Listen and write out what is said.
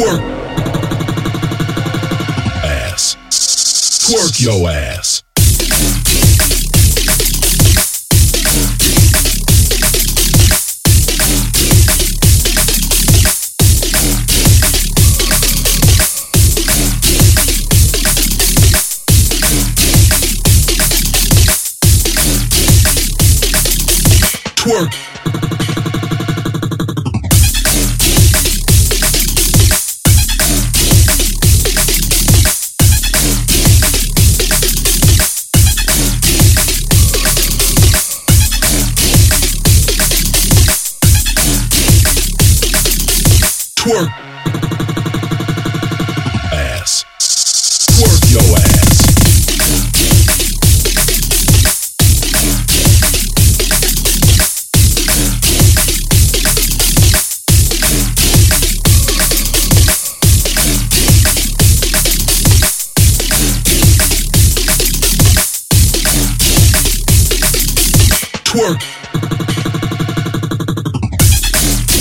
Twerk. Ass. Twerk your ass. Twerk. Twerk. Ass. Twerk your ass. Twerk.